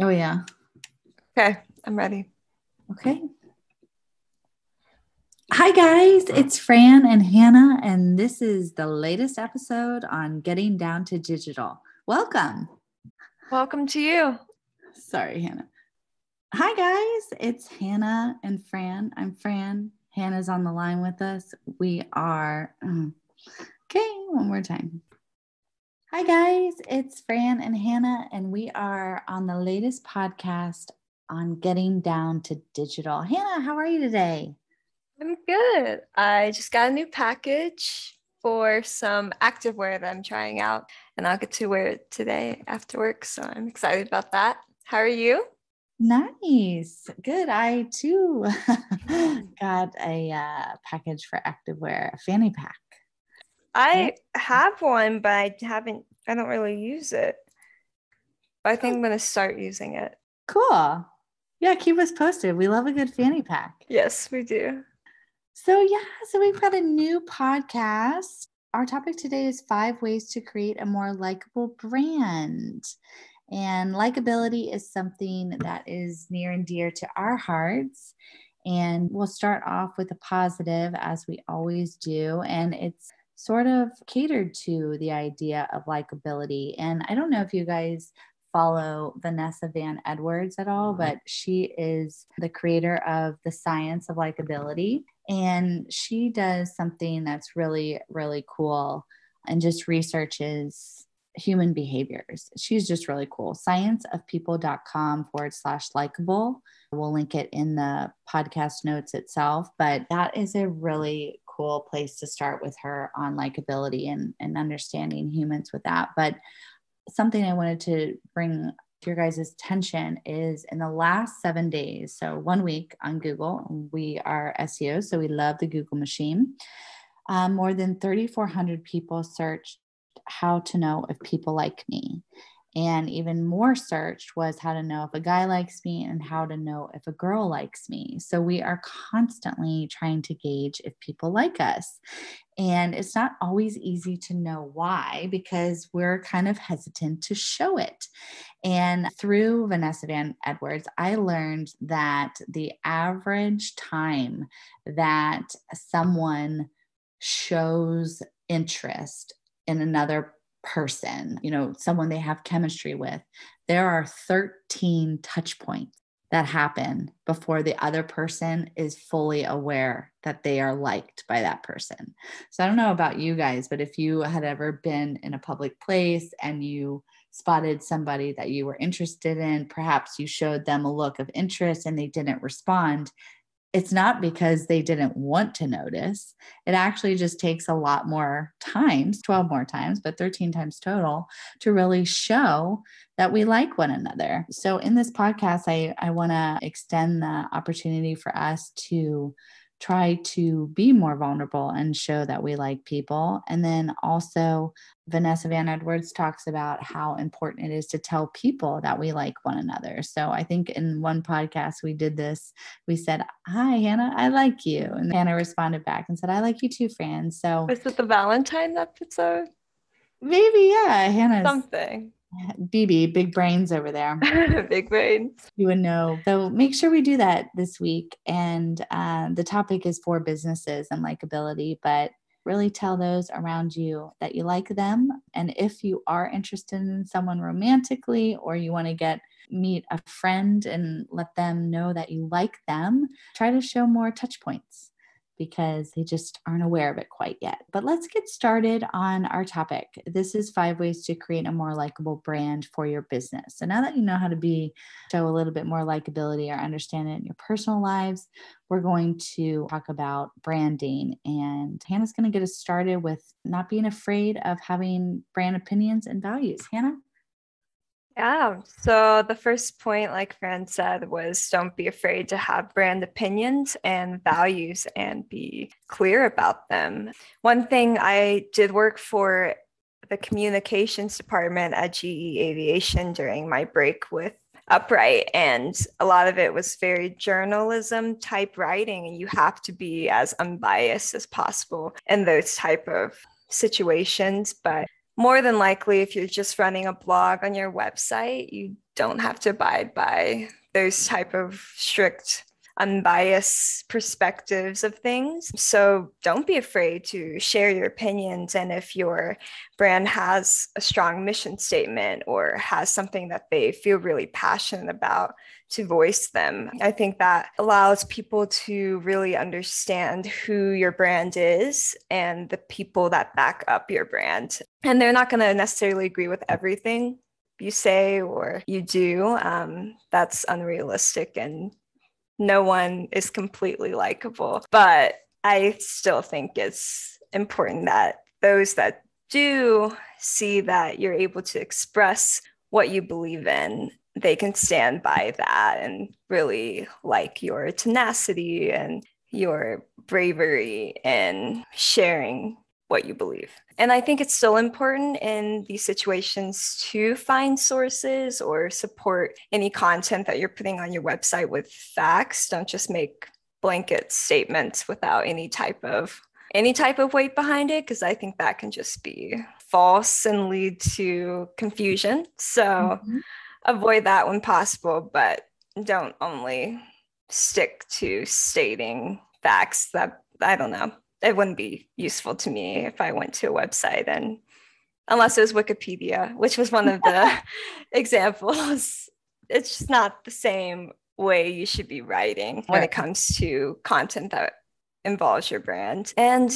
Oh, yeah. Okay, I'm ready. Okay. Hi, guys. It's Fran and Hannah, and this is the latest episode on Getting Down to Digital. Welcome. Welcome to you. Sorry, Hannah. Hi, guys. It's Hannah and Fran. I'm Fran. Hannah's on the line with us. We are, um, okay, one more time. Hi, guys. It's Fran and Hannah, and we are on the latest podcast on getting down to digital. Hannah, how are you today? I'm good. I just got a new package for some activewear that I'm trying out, and I'll get to wear it today after work. So I'm excited about that. How are you? Nice. Good. I too got a uh, package for activewear, a fanny pack. I have one, but I haven't, I don't really use it. But I think I'm going to start using it. Cool. Yeah, keep us posted. We love a good fanny pack. Yes, we do. So, yeah, so we've got a new podcast. Our topic today is five ways to create a more likable brand. And likability is something that is near and dear to our hearts. And we'll start off with a positive, as we always do. And it's sort of catered to the idea of likability. And I don't know if you guys follow Vanessa Van Edwards at all, mm-hmm. but she is the creator of The Science of Likability. And she does something that's really, really cool and just researches human behaviors. She's just really cool. Scienceofpeople.com forward slash likable. We'll link it in the podcast notes itself, but that is a really cool place to start with her on likability and, and understanding humans with that. But something I wanted to bring to your guys' attention is in the last seven days, so one week on Google, we are SEO, so we love the Google machine. Um, more than 3,400 people searched how to know if people like me. And even more searched was how to know if a guy likes me and how to know if a girl likes me. So we are constantly trying to gauge if people like us. And it's not always easy to know why because we're kind of hesitant to show it. And through Vanessa Van Edwards, I learned that the average time that someone shows interest in another person, you know, someone they have chemistry with, there are 13 touch points that happen before the other person is fully aware that they are liked by that person. So I don't know about you guys, but if you had ever been in a public place and you spotted somebody that you were interested in, perhaps you showed them a look of interest and they didn't respond, it's not because they didn't want to notice. It actually just takes a lot more times, 12 more times, but 13 times total to really show that we like one another. So in this podcast, I, I want to extend the opportunity for us to try to be more vulnerable and show that we like people. And then also, Vanessa Van Edwards talks about how important it is to tell people that we like one another. So I think in one podcast we did this. We said, Hi, Hannah, I like you. And Hannah responded back and said, I like you too, Fran. So was it the Valentine episode? Maybe, yeah. Hannah. Something. BB, big brains over there. big brains. You would know. So make sure we do that this week. And uh, the topic is for businesses and likability, but really tell those around you that you like them. And if you are interested in someone romantically or you want to get meet a friend and let them know that you like them, try to show more touch points because they just aren't aware of it quite yet. But let's get started on our topic. This is five ways to create a more likable brand for your business. So now that you know how to be show a little bit more likability or understand it in your personal lives, we're going to talk about branding. And Hannah's going to get us started with not being afraid of having brand opinions and values. Hannah? Yeah. So the first point, like Fran said, was don't be afraid to have brand opinions and values and be clear about them. One thing I did work for the communications department at GE Aviation during my break with Upright, and a lot of it was very journalism type writing, and you have to be as unbiased as possible in those type of situations. But more than likely, if you're just running a blog on your website, you don't have to abide by those type of strict unbiased perspectives of things. So don't be afraid to share your opinions. And if your brand has a strong mission statement or has something that they feel really passionate about, to voice them. I think that allows people to really understand who your brand is and the people that back up your brand. And they're not going to necessarily agree with everything you say or you do. Um, that's unrealistic and no one is completely likable. But I still think it's important that those that do see that you're able to express what you believe in, they can stand by that and really like your tenacity and your bravery in sharing what you believe. And I think it's still important in these situations to find sources or support any content that you're putting on your website with facts. Don't just make blanket statements without any type of any type of weight behind it because I think that can just be false and lead to confusion. So mm-hmm. Avoid that when possible, but don't only stick to stating facts that I don't know it wouldn't be useful to me if I went to a website and unless it was Wikipedia, which was one of the examples. It's just not the same way you should be writing when it comes to content that involves your brand. And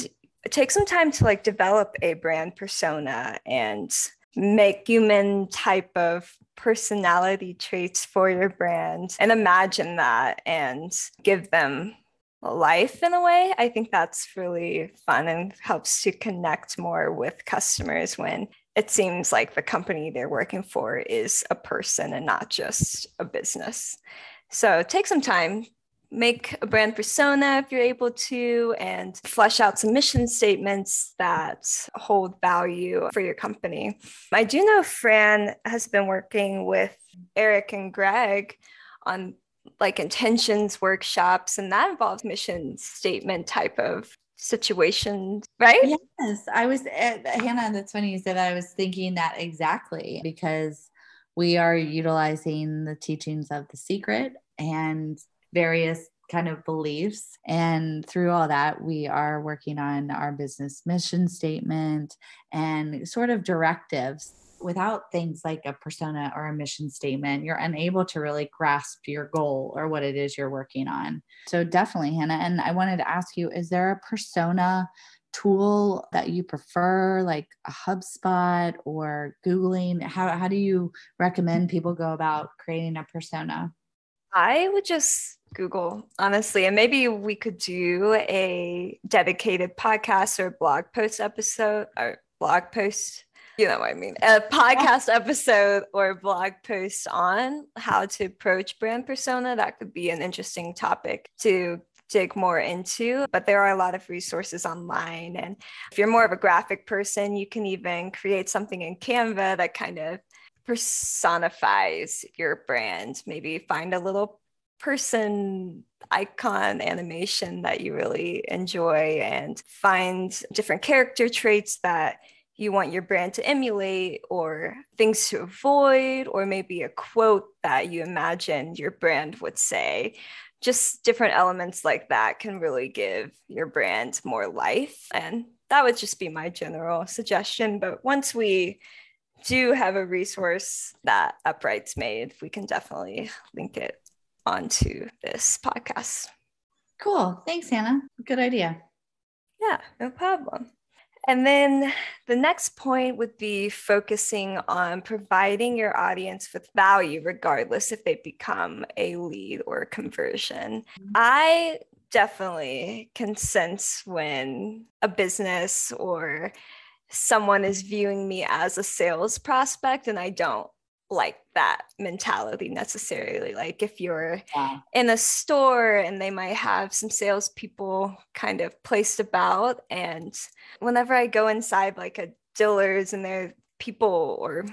take some time to like develop a brand persona and make human type of personality traits for your brand and imagine that and give them life in a way. I think that's really fun and helps to connect more with customers when it seems like the company they're working for is a person and not just a business. So take some time, make a brand persona if you're able to, and flesh out some mission statements that hold value for your company. I do know Fran has been working with Eric and Greg on like intentions workshops, and that involves mission statement type of situations, right? Yes, I was, uh, Hannah, that's funny you said I was thinking that exactly because we are utilizing the teachings of the secret and various kind of beliefs. And through all that, we are working on our business mission statement and sort of directives without things like a persona or a mission statement, you're unable to really grasp your goal or what it is you're working on. So, definitely, Hannah. And I wanted to ask you is there a persona tool that you prefer, like a HubSpot or Googling? How, how do you recommend people go about creating a persona? I would just Google, honestly. And maybe we could do a dedicated podcast or blog post episode or blog post you know what I mean, a podcast episode or blog post on how to approach brand persona. That could be an interesting topic to dig more into. But there are a lot of resources online. And if you're more of a graphic person, you can even create something in Canva that kind of personifies your brand. Maybe find a little person icon animation that you really enjoy and find different character traits that you want your brand to emulate or things to avoid or maybe a quote that you imagine your brand would say. Just different elements like that can really give your brand more life. And that would just be my general suggestion. But once we do have a resource that upright's made we can definitely link it onto this podcast. Cool. Thanks hannah. Good idea. Yeah no problem. And then the next point would be focusing on providing your audience with value, regardless if they become a lead or a conversion. Mm-hmm. I definitely can sense when a business or someone is viewing me as a sales prospect and I don't like that mentality necessarily. Like if you're yeah. in a store and they might have some salespeople kind of placed about, and whenever I go inside like a Dillard's and there are people or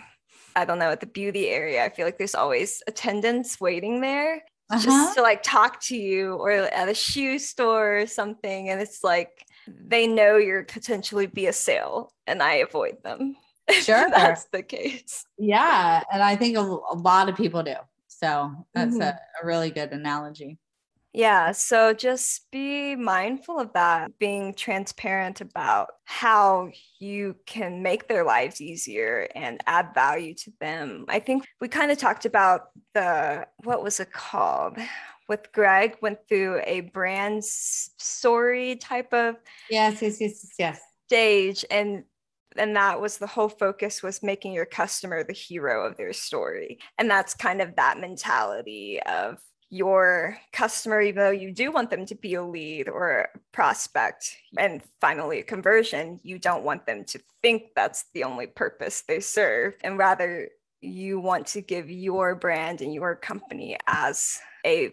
I don't know at the beauty area, I feel like there's always attendants waiting there uh-huh. just to like talk to you or at a shoe store or something, and it's like they know you're potentially be a sale, and I avoid them Sure. that's the case. Yeah. And I think a, a lot of people do. So that's mm-hmm. a, a really good analogy. Yeah, so just be mindful of that, being transparent about how you can make their lives easier and add value to them. I think we kind of talked about the what was it called? With Greg, went through a brand story type of yes, yes, yes, yes stage, and and that was the whole focus was making your customer the hero of their story and that's kind of that mentality of your customer, even though you do want them to be a lead or a prospect, and finally a conversion, you don't want them to think that's the only purpose they serve. And rather, you want to give your brand and your company as a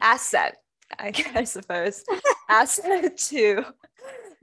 asset, I, I suppose, asset to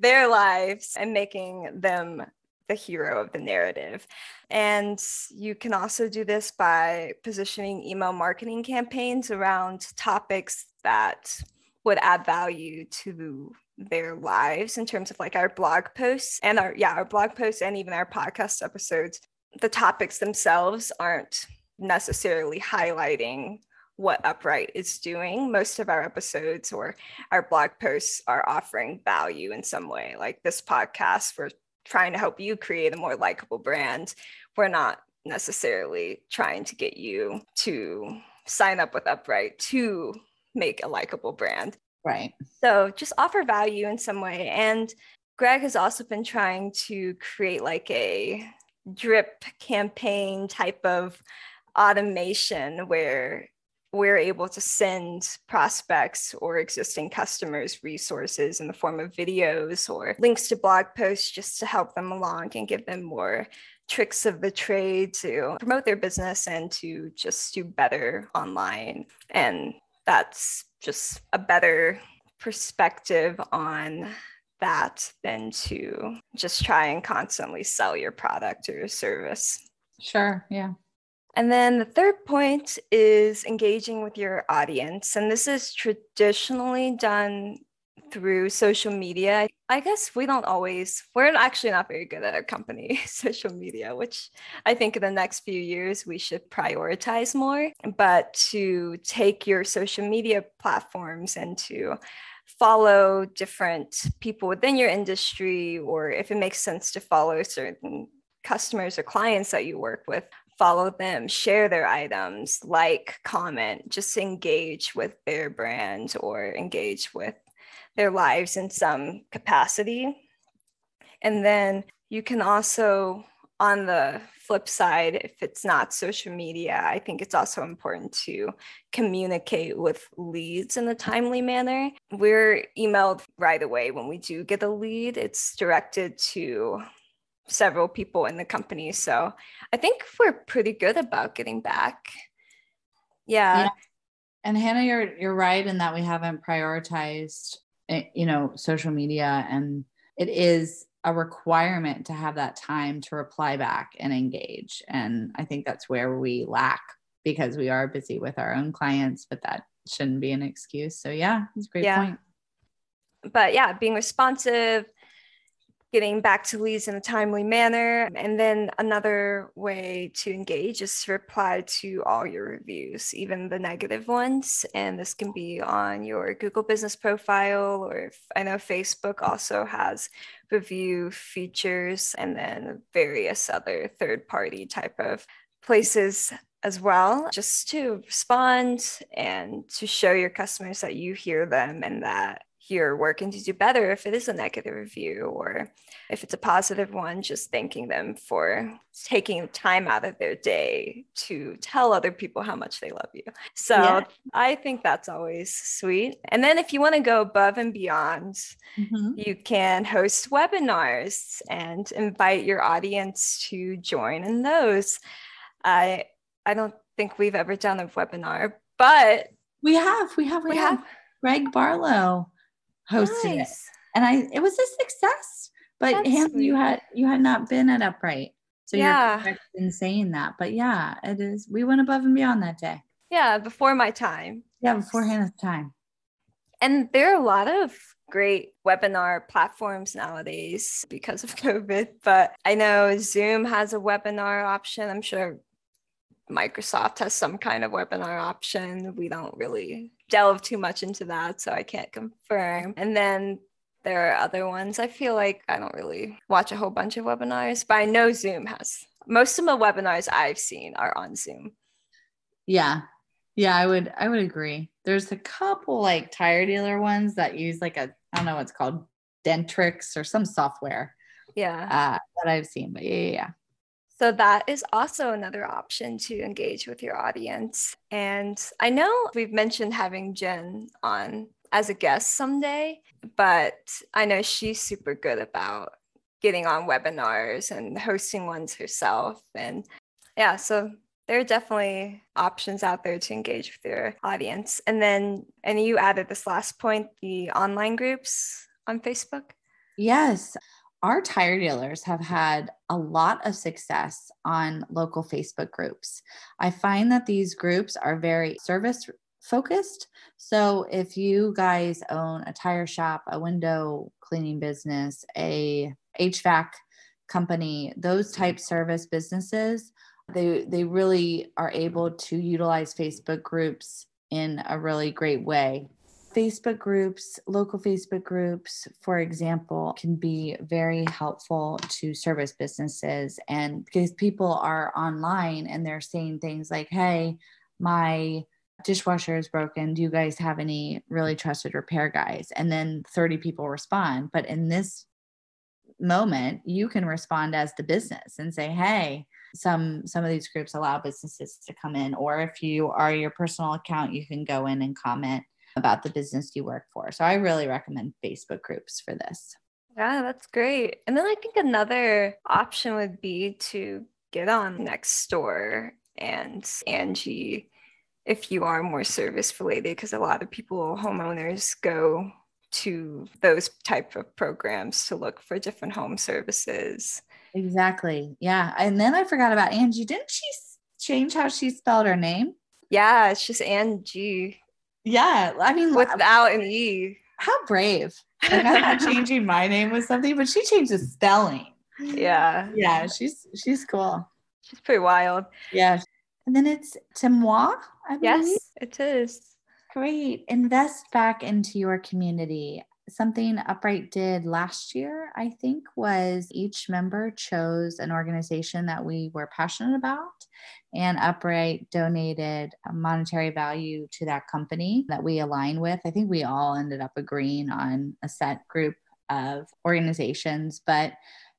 their lives and making them the hero of the narrative. And you can also do this by positioning email marketing campaigns around topics that would add value to their lives in terms of like our blog posts and our yeah our blog posts and even our podcast episodes the topics themselves aren't necessarily highlighting what upright is doing most of our episodes or our blog posts are offering value in some way like this podcast we're trying to help you create a more likable brand. We're not necessarily trying to get you to sign up with Upright to make a likable brand. Right. So just offer value in some way. And Greg has also been trying to create like a drip campaign type of automation where we're able to send prospects or existing customers resources in the form of videos or links to blog posts just to help them along and give them more tricks of the trade to promote their business and to just do better online. And that's just a better perspective on that than to just try and constantly sell your product or your service. Sure. Yeah. And then the third point is engaging with your audience. And this is traditionally done through social media. I guess we don't always, we're actually not very good at our company social media, which I think in the next few years we should prioritize more. But to take your social media platforms and to follow different people within your industry, or if it makes sense to follow certain customers or clients that you work with follow them, share their items, like, comment, just engage with their brand or engage with their lives in some capacity. And then you can also, on the flip side, if it's not social media, I think it's also important to communicate with leads in a timely manner. We're emailed right away when we do get a lead, it's directed to several people in the company. So I think we're pretty good about getting back. Yeah. yeah. And Hannah, you're you're right in that we haven't prioritized eh, you know social media and it is a requirement to have that time to reply back and engage. And I think that's where we lack because we are busy with our own clients, but that shouldn't be an excuse. So yeah, it's a great yeah. point. But yeah, being responsive, getting back to leads in a timely manner. And then another way to engage is to reply to all your reviews, even the negative ones. And this can be on your Google business profile, or if, I know Facebook also has review features, and then various other third party type of places as well, just to respond and to show your customers that you hear them and that you're working to do better if it is a negative review or if it's a positive one just thanking them for taking time out of their day to tell other people how much they love you so yeah. i think that's always sweet and then if you want to go above and beyond mm-hmm. you can host webinars and invite your audience to join in those i i don't think we've ever done a webinar but we have we have we, we have. have greg barlow hosting nice. it. And I it was a success. But Hannah, you had you had not been at Upright. So yeah. you're in saying that. But yeah, it is we went above and beyond that day. Yeah, before my time. Yeah, before Hannah's time. And there are a lot of great webinar platforms nowadays because of COVID. But I know Zoom has a webinar option. I'm sure Microsoft has some kind of webinar option. We don't really delve too much into that, so I can't confirm. And then there are other ones. I feel like I don't really watch a whole bunch of webinars, but I know Zoom has most of the webinars I've seen are on Zoom. Yeah. Yeah, I would I would agree. There's a couple like tire dealer ones that use like a I don't know what's called Dentrix or some software. Yeah. Uh, that I've seen. But yeah, yeah, yeah. So that is also another option to engage with your audience. And I know we've mentioned having Jen on as a guest someday, but I know she's super good about getting on webinars and hosting ones herself. And yeah, so there are definitely options out there to engage with your audience. And then, and you added this last point the online groups on Facebook. Yes. Our tire dealers have had a lot of success on local Facebook groups. I find that these groups are very service focused. So if you guys own a tire shop, a window cleaning business, a HVAC company, those type service businesses, they they really are able to utilize Facebook groups in a really great way. Facebook groups, local Facebook groups, for example, can be very helpful to service businesses. And because people are online and they're saying things like, hey, my dishwasher is broken. Do you guys have any really trusted repair guys? And then 30 people respond. But in this moment, you can respond as the business and say, hey, some some of these groups allow businesses to come in or if you are your personal account you can go in and comment about the business you work for. So i really recommend facebook groups for this. Yeah that's great. And then i think another option would be to get on Nextdoor and Angi if you are more service related because a lot of people homeowners go to those type of programs to look for different home services. Exactly. Yeah. And then i forgot about Angi. Didn't she change how she spelled her name? Yeah it's just Angi yeah i mean uh, without an e. how brave. Like i'm not changing my name with something but she changed the spelling. Yeah. Yeah she's she's cool. She's pretty wild. Yeah. And then it's Timwa, Yes, it is. Great. Invest back into your community. Something Upright did last year, I think, was each member chose an organization that we were passionate about, and Upright donated a monetary value to that company that we align with. I think we all ended up agreeing on a set group of organizations, but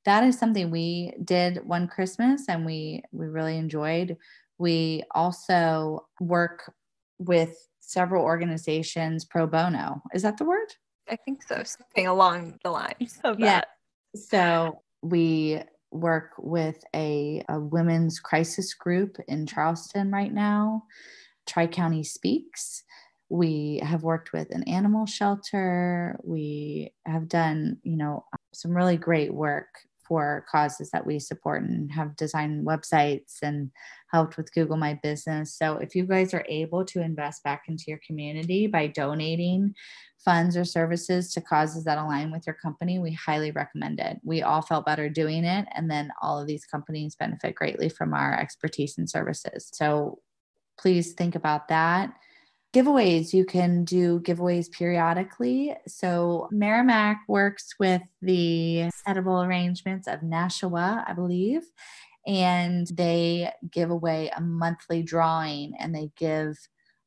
that is something we did one Christmas and we we really enjoyed. We also work with several organizations pro bono. Is that the word? I think so. Something along the lines of yeah. that. So we work with a, a women's crisis group in Charleston right now. Tri County Speaks. We have worked with an animal shelter. We have done, you know, some really great work for causes that we support and have designed websites and helped with Google My Business. So if you guys are able to invest back into your community by donating funds or services to causes that align with your company, we highly recommend it. We all felt better doing it. And then all of these companies benefit greatly from our expertise and services. So please think about that giveaways. You can do giveaways periodically. So Merrimack works with the edible arrangements of Nashua, I believe, and they give away a monthly drawing and they give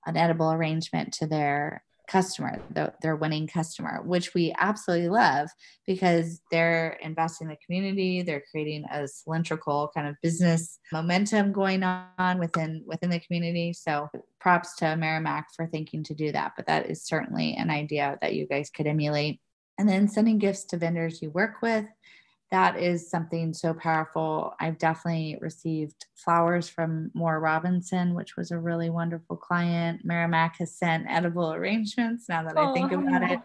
an edible arrangement to their customer, the, their winning customer, which we absolutely love because they're investing in the community. They're creating a cylindrical kind of business momentum going on within within the community. So props to Merrimack for thinking to do that. But that is certainly an idea that you guys could emulate. And then sending gifts to vendors you work with that is something so powerful. I've definitely received flowers from Moore Robinson, which was a really wonderful client. Merrimack has sent edible arrangements now that I think about it.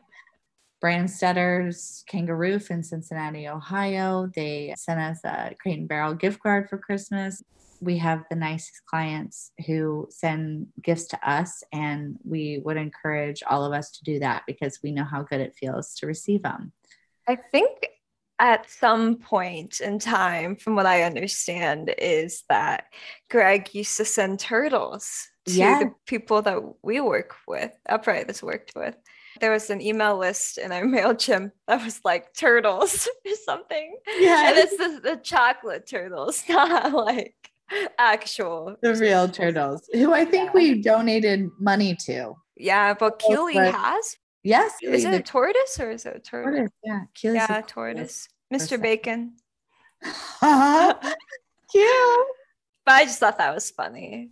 Branstedder's Kangaroo in Cincinnati, Ohio. They sent us a Crate and Barrel gift card for Christmas. we have the nicest clients who send gifts to us, and we would encourage all of us to do that because we know how good it feels to receive them. I think at some point in time, from what I understand, is that Greg used to send turtles to yeah. the people that we work with, Upright has worked with. There was an email list in our MailChimp that was like turtles or something. Yeah. And it's the, the chocolate turtles, not like actual the real turtles who I think yeah. we donated money to. Yeah, but Keeley has. Yes. Is it a tortoise or is it a turtle? Tortoise, yeah. Keeley's yeah, a tortoise. Mr. Bacon. Cute. But I just thought that was funny.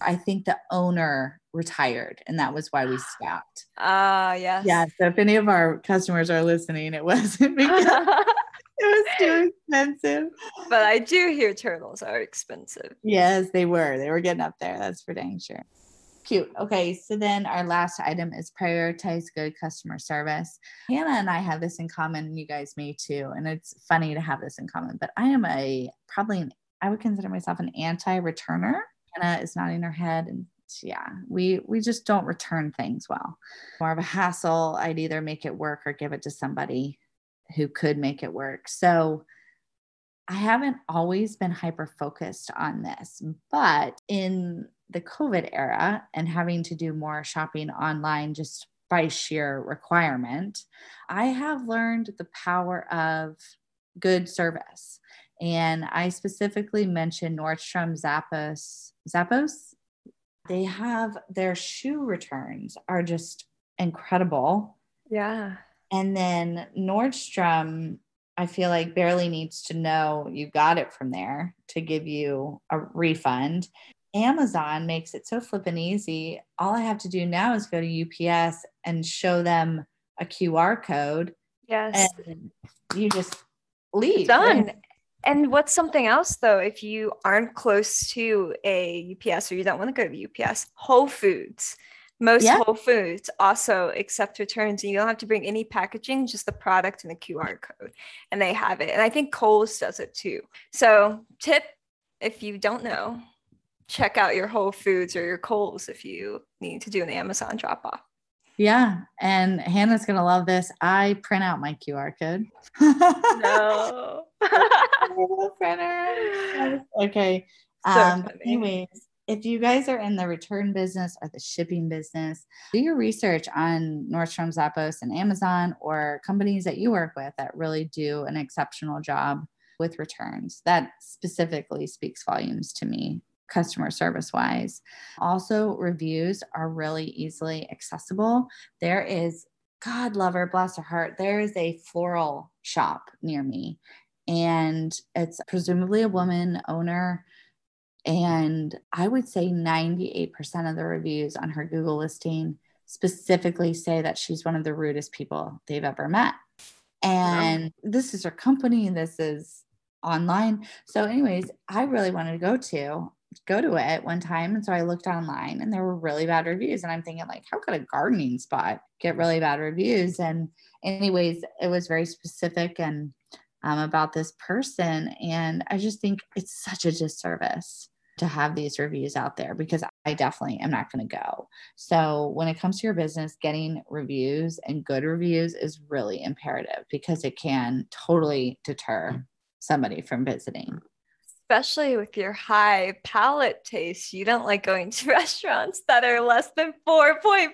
I think the owner retired and that was why we stopped. Ah, uh, yes. Yeah. So if any of our customers are listening, it wasn't because it was too expensive. But I do hear turtles are expensive. Yes, they were. They were getting up there. That's for dang sure. Cute. Okay, so then our last item is prioritize good customer service. Hannah and I have this in common. And you guys may too. And it's funny to have this in common, but I am a probably an, I would consider myself an anti-returner. Hannah is nodding her head and yeah, we we just don't return things well. More of a hassle. I'd either make it work or give it to somebody who could make it work. So I haven't always been hyper focused on this, but in the COVID era and having to do more shopping online just by sheer requirement, I have learned the power of good service. And I specifically mentioned Nordstrom Zappos. Zappos, they have their shoe returns are just incredible. Yeah. And then Nordstrom, I feel like barely needs to know you got it from there to give you a refund. Amazon makes it so flippin' easy. All I have to do now is go to UPS and show them a QR code. Yes. And you just leave. Done. And what's something else though, if you aren't close to a UPS or you don't want to go to UPS, Whole Foods. Most yeah. Whole Foods also accept returns and you don't have to bring any packaging, just the product and the QR code. And they have it. And I think Kohl's does it too. So, tip if you don't know, check out your Whole Foods or your Kohl's if you need to do an Amazon drop off. Yeah. And Hannah's going to love this. I print out my QR code. no. printer. Okay. So um, anyways, if you guys are in the return business or the shipping business, do your research on Nordstrom, Zappos, and Amazon or companies that you work with that really do an exceptional job with returns. That specifically speaks volumes to me customer service wise. Also, reviews are really easily accessible. There is, God love her, bless her heart, there is a floral shop near me, and it's presumably a woman owner. And I would say 98% of the reviews on her Google listing specifically say that she's one of the rudest people they've ever met. And wow. this is her company, this is online. So, anyways, I really wanted to go to go to it one time. And so I looked online and there were really bad reviews. And I'm thinking, like, how could a gardening spot get really bad reviews? And, anyways, it was very specific and um, about this person. And I just think it's such a disservice to have these reviews out there because I definitely am not going to go. So, when it comes to your business, getting reviews and good reviews is really imperative because it can totally deter somebody from visiting especially with your high palate taste, you don't like going to restaurants that are less than 4.5.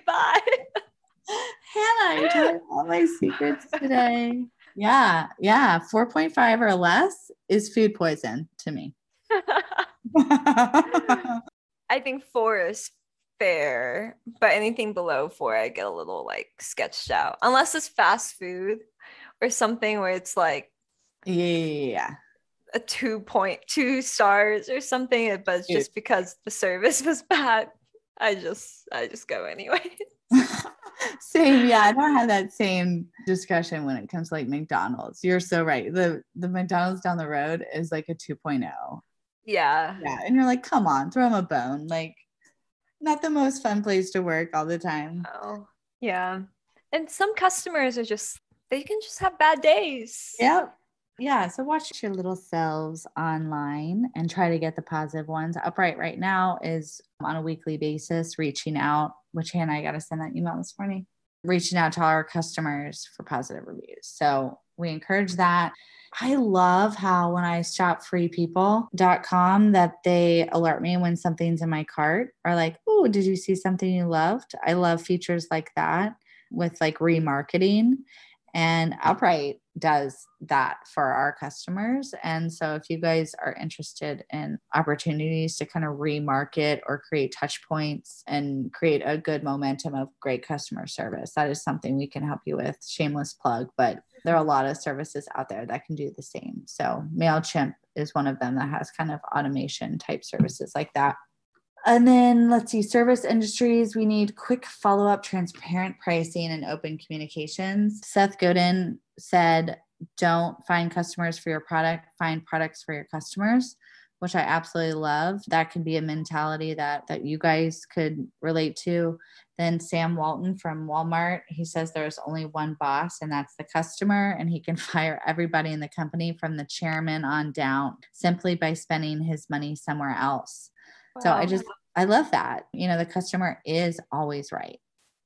Hannah, you're telling all my secrets today. Yeah, yeah. 4.5 or less is food poison to me. I think four is fair, but anything below four, I get a little like sketched out. Unless it's fast food or something where it's like, yeah, a 2.2 stars or something but it's just because the service was bad. I just i just go anyway. Same yeah i don't have that same discussion when it comes to like mcdonald's. You're so right. The the mcdonald's down the road is like a 2.0 yeah. Yeah and you're like come on throw them a bone. Like not the most fun place to work all the time. Oh yeah. And some customers are just they can just have bad days. Yep Yeah, so watch your little selves online and try to get the positive ones. Upright right now is um, on a weekly basis reaching out, which Hannah, I got to send that email this morning, reaching out to our customers for positive reviews. So we encourage that. I love how when I shop freepeople.com that they alert me when something's in my cart or like, oh, did you see something you loved? I love features like that with like remarketing. And Upright does that for our customers. And so if you guys are interested in opportunities to kind of remarket or create touch points and create a good momentum of great customer service, that is something we can help you with. Shameless plug, but there are a lot of services out there that can do the same. So MailChimp is one of them that has kind of automation type services like that. And then let's see, service industries, we need quick follow up, transparent pricing, and open communications. Seth Godin said, Don't find customers for your product, find products for your customers, which I absolutely love. That can be a mentality that, that you guys could relate to. Then Sam Walton from Walmart, he says there's only one boss, and that's the customer, and he can fire everybody in the company from the chairman on down simply by spending his money somewhere else. Wow. So I just, I love that. You know, the customer is always right,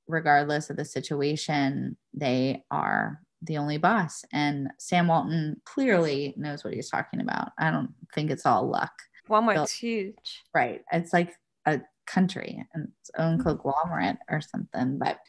regardless of the situation. They are the only boss. And Sam Walton clearly knows what he's talking about. I don't think it's all luck. Walmart's huge. Right. It's like a country and its own mm-hmm. conglomerate or something. But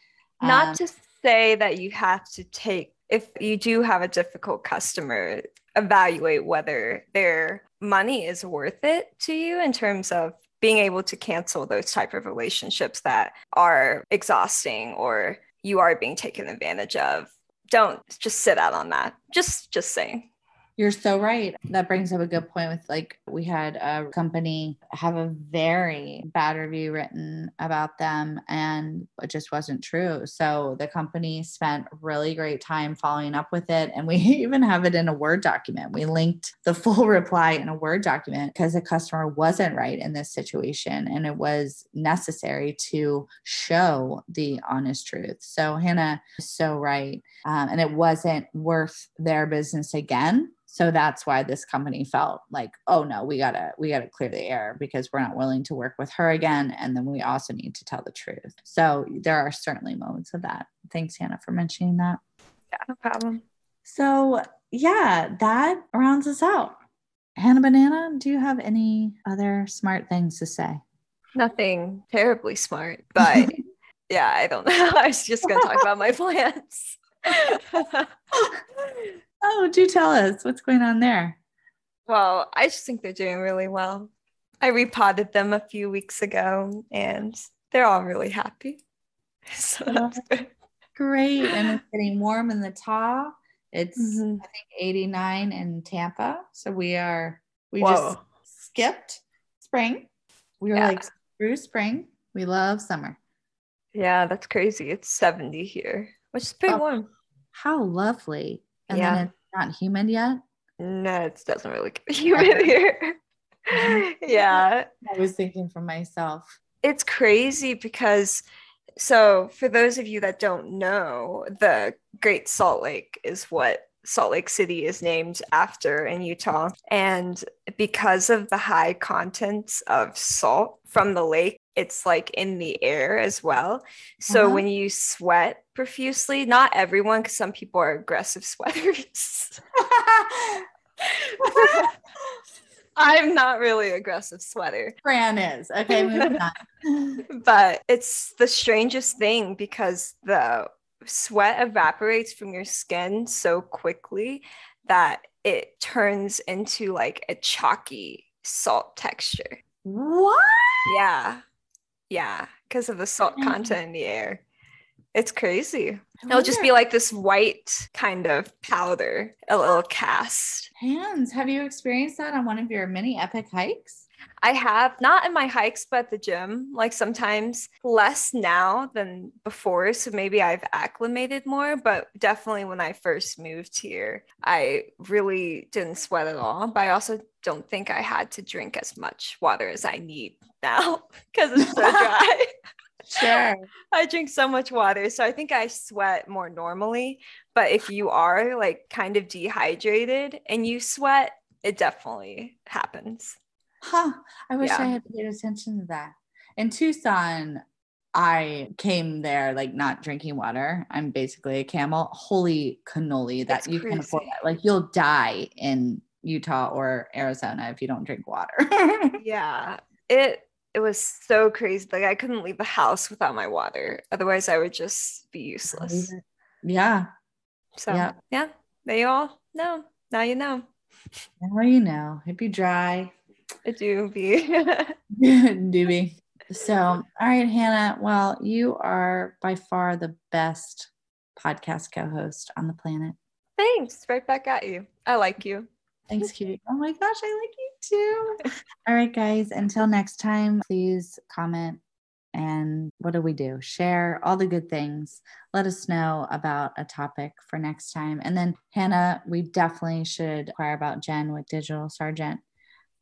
um, not to say that you have to take if you do have a difficult customer, evaluate whether their money is worth it to you in terms of being able to cancel those type of relationships that are exhausting or you are being taken advantage of. Don't just sit out on that. Just just saying you're so right. That brings up a good point with like we had a company have a very bad review written about them and it just wasn't true. So the company spent really great time following up with it and we even have it in a Word document. We linked the full reply in a Word document because the customer wasn't right in this situation and it was necessary to show the honest truth. So Hannah is so right. Um, and it wasn't worth their business again so that's why this company felt like oh no we gotta we gotta clear the air because we're not willing to work with her again and then we also need to tell the truth. So there are certainly moments of that. Thanks hannah for mentioning that. Yeah no problem. So yeah that rounds us out. Hannah banana do you have any other smart things to say? Nothing terribly smart but yeah i don't know. I was just gonna talk about my plants Oh, do tell us what's going on there. Well, I just think they're doing really well. I repotted them a few weeks ago and they're all really happy. So that's good. Great. And it's getting warm in the top. It's mm-hmm. I think 89 in Tampa. So we are we Whoa. just skipped spring. We were yeah. like through spring. We love summer. Yeah, that's crazy. It's 70 here, which is pretty oh, warm. How lovely and yeah. then it's not humid yet. No, it doesn't really get humid mm-hmm. here. yeah. I was thinking for myself. It's crazy because so for those of you that don't know, the Great Salt Lake is what Salt Lake City is named after in Utah. And because of the high contents of salt from the lake, it's like in the air as well. So uh-huh. when you sweat profusely, not everyone, because some people are aggressive sweaters. I'm not really aggressive sweater. Fran is. Okay, moving on. but it's the strangest thing because the sweat evaporates from your skin so quickly that it turns into like a chalky salt texture. What? Yeah. Yeah, because of the salt mm-hmm. content in the air. It's crazy. It'll just be like this white kind of powder, a little cast. Hands, have you experienced that on one of your mini epic hikes? I have not in my hikes, but at the gym, like sometimes less now than before. So maybe I've acclimated more, but definitely when I first moved here, I really didn't sweat at all. But I also don't think I had to drink as much water as I need now because it's so dry. sure. I drink so much water. So I think I sweat more normally. But if you are like kind of dehydrated and you sweat, it definitely happens. Huh. I wish Yeah. I had paid attention to that. In Tucson, I came there like not drinking water. I'm basically a camel. Holy cannoli that It's you can afford that. Like you'll die in Utah or Arizona if you don't drink water. Yeah. It it was so crazy. Like I couldn't leave the house without my water. Otherwise I would just be useless. yeah. So Yeah. yeah, there you all know. Now you know. Now you know. It'd be dry. Do be. Doobie. So, all right, Hannah. Well, you are by far the best podcast co host on the planet. Thanks. Right back at you. I like you. Thanks, cutie. Oh my gosh, I like you too. All right, guys. Until next time, please comment. And what do we do? Share all the good things. Let us know about a topic for next time. And then, Hannah, we definitely should inquire about Jen with Digital Sergeant.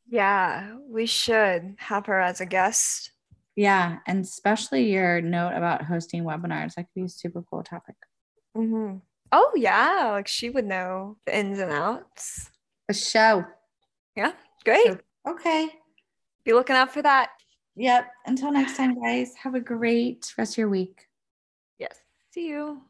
Yeah, we should have her as a guest. Yeah. And especially your note about hosting webinars. That could be a super cool topic. Mhm. Oh yeah, like she would know the ins and outs. A show. Yeah, great. So- Okay. Be looking out for that. Yep. Until next time, guys, have a great rest of your week. Yes. See you.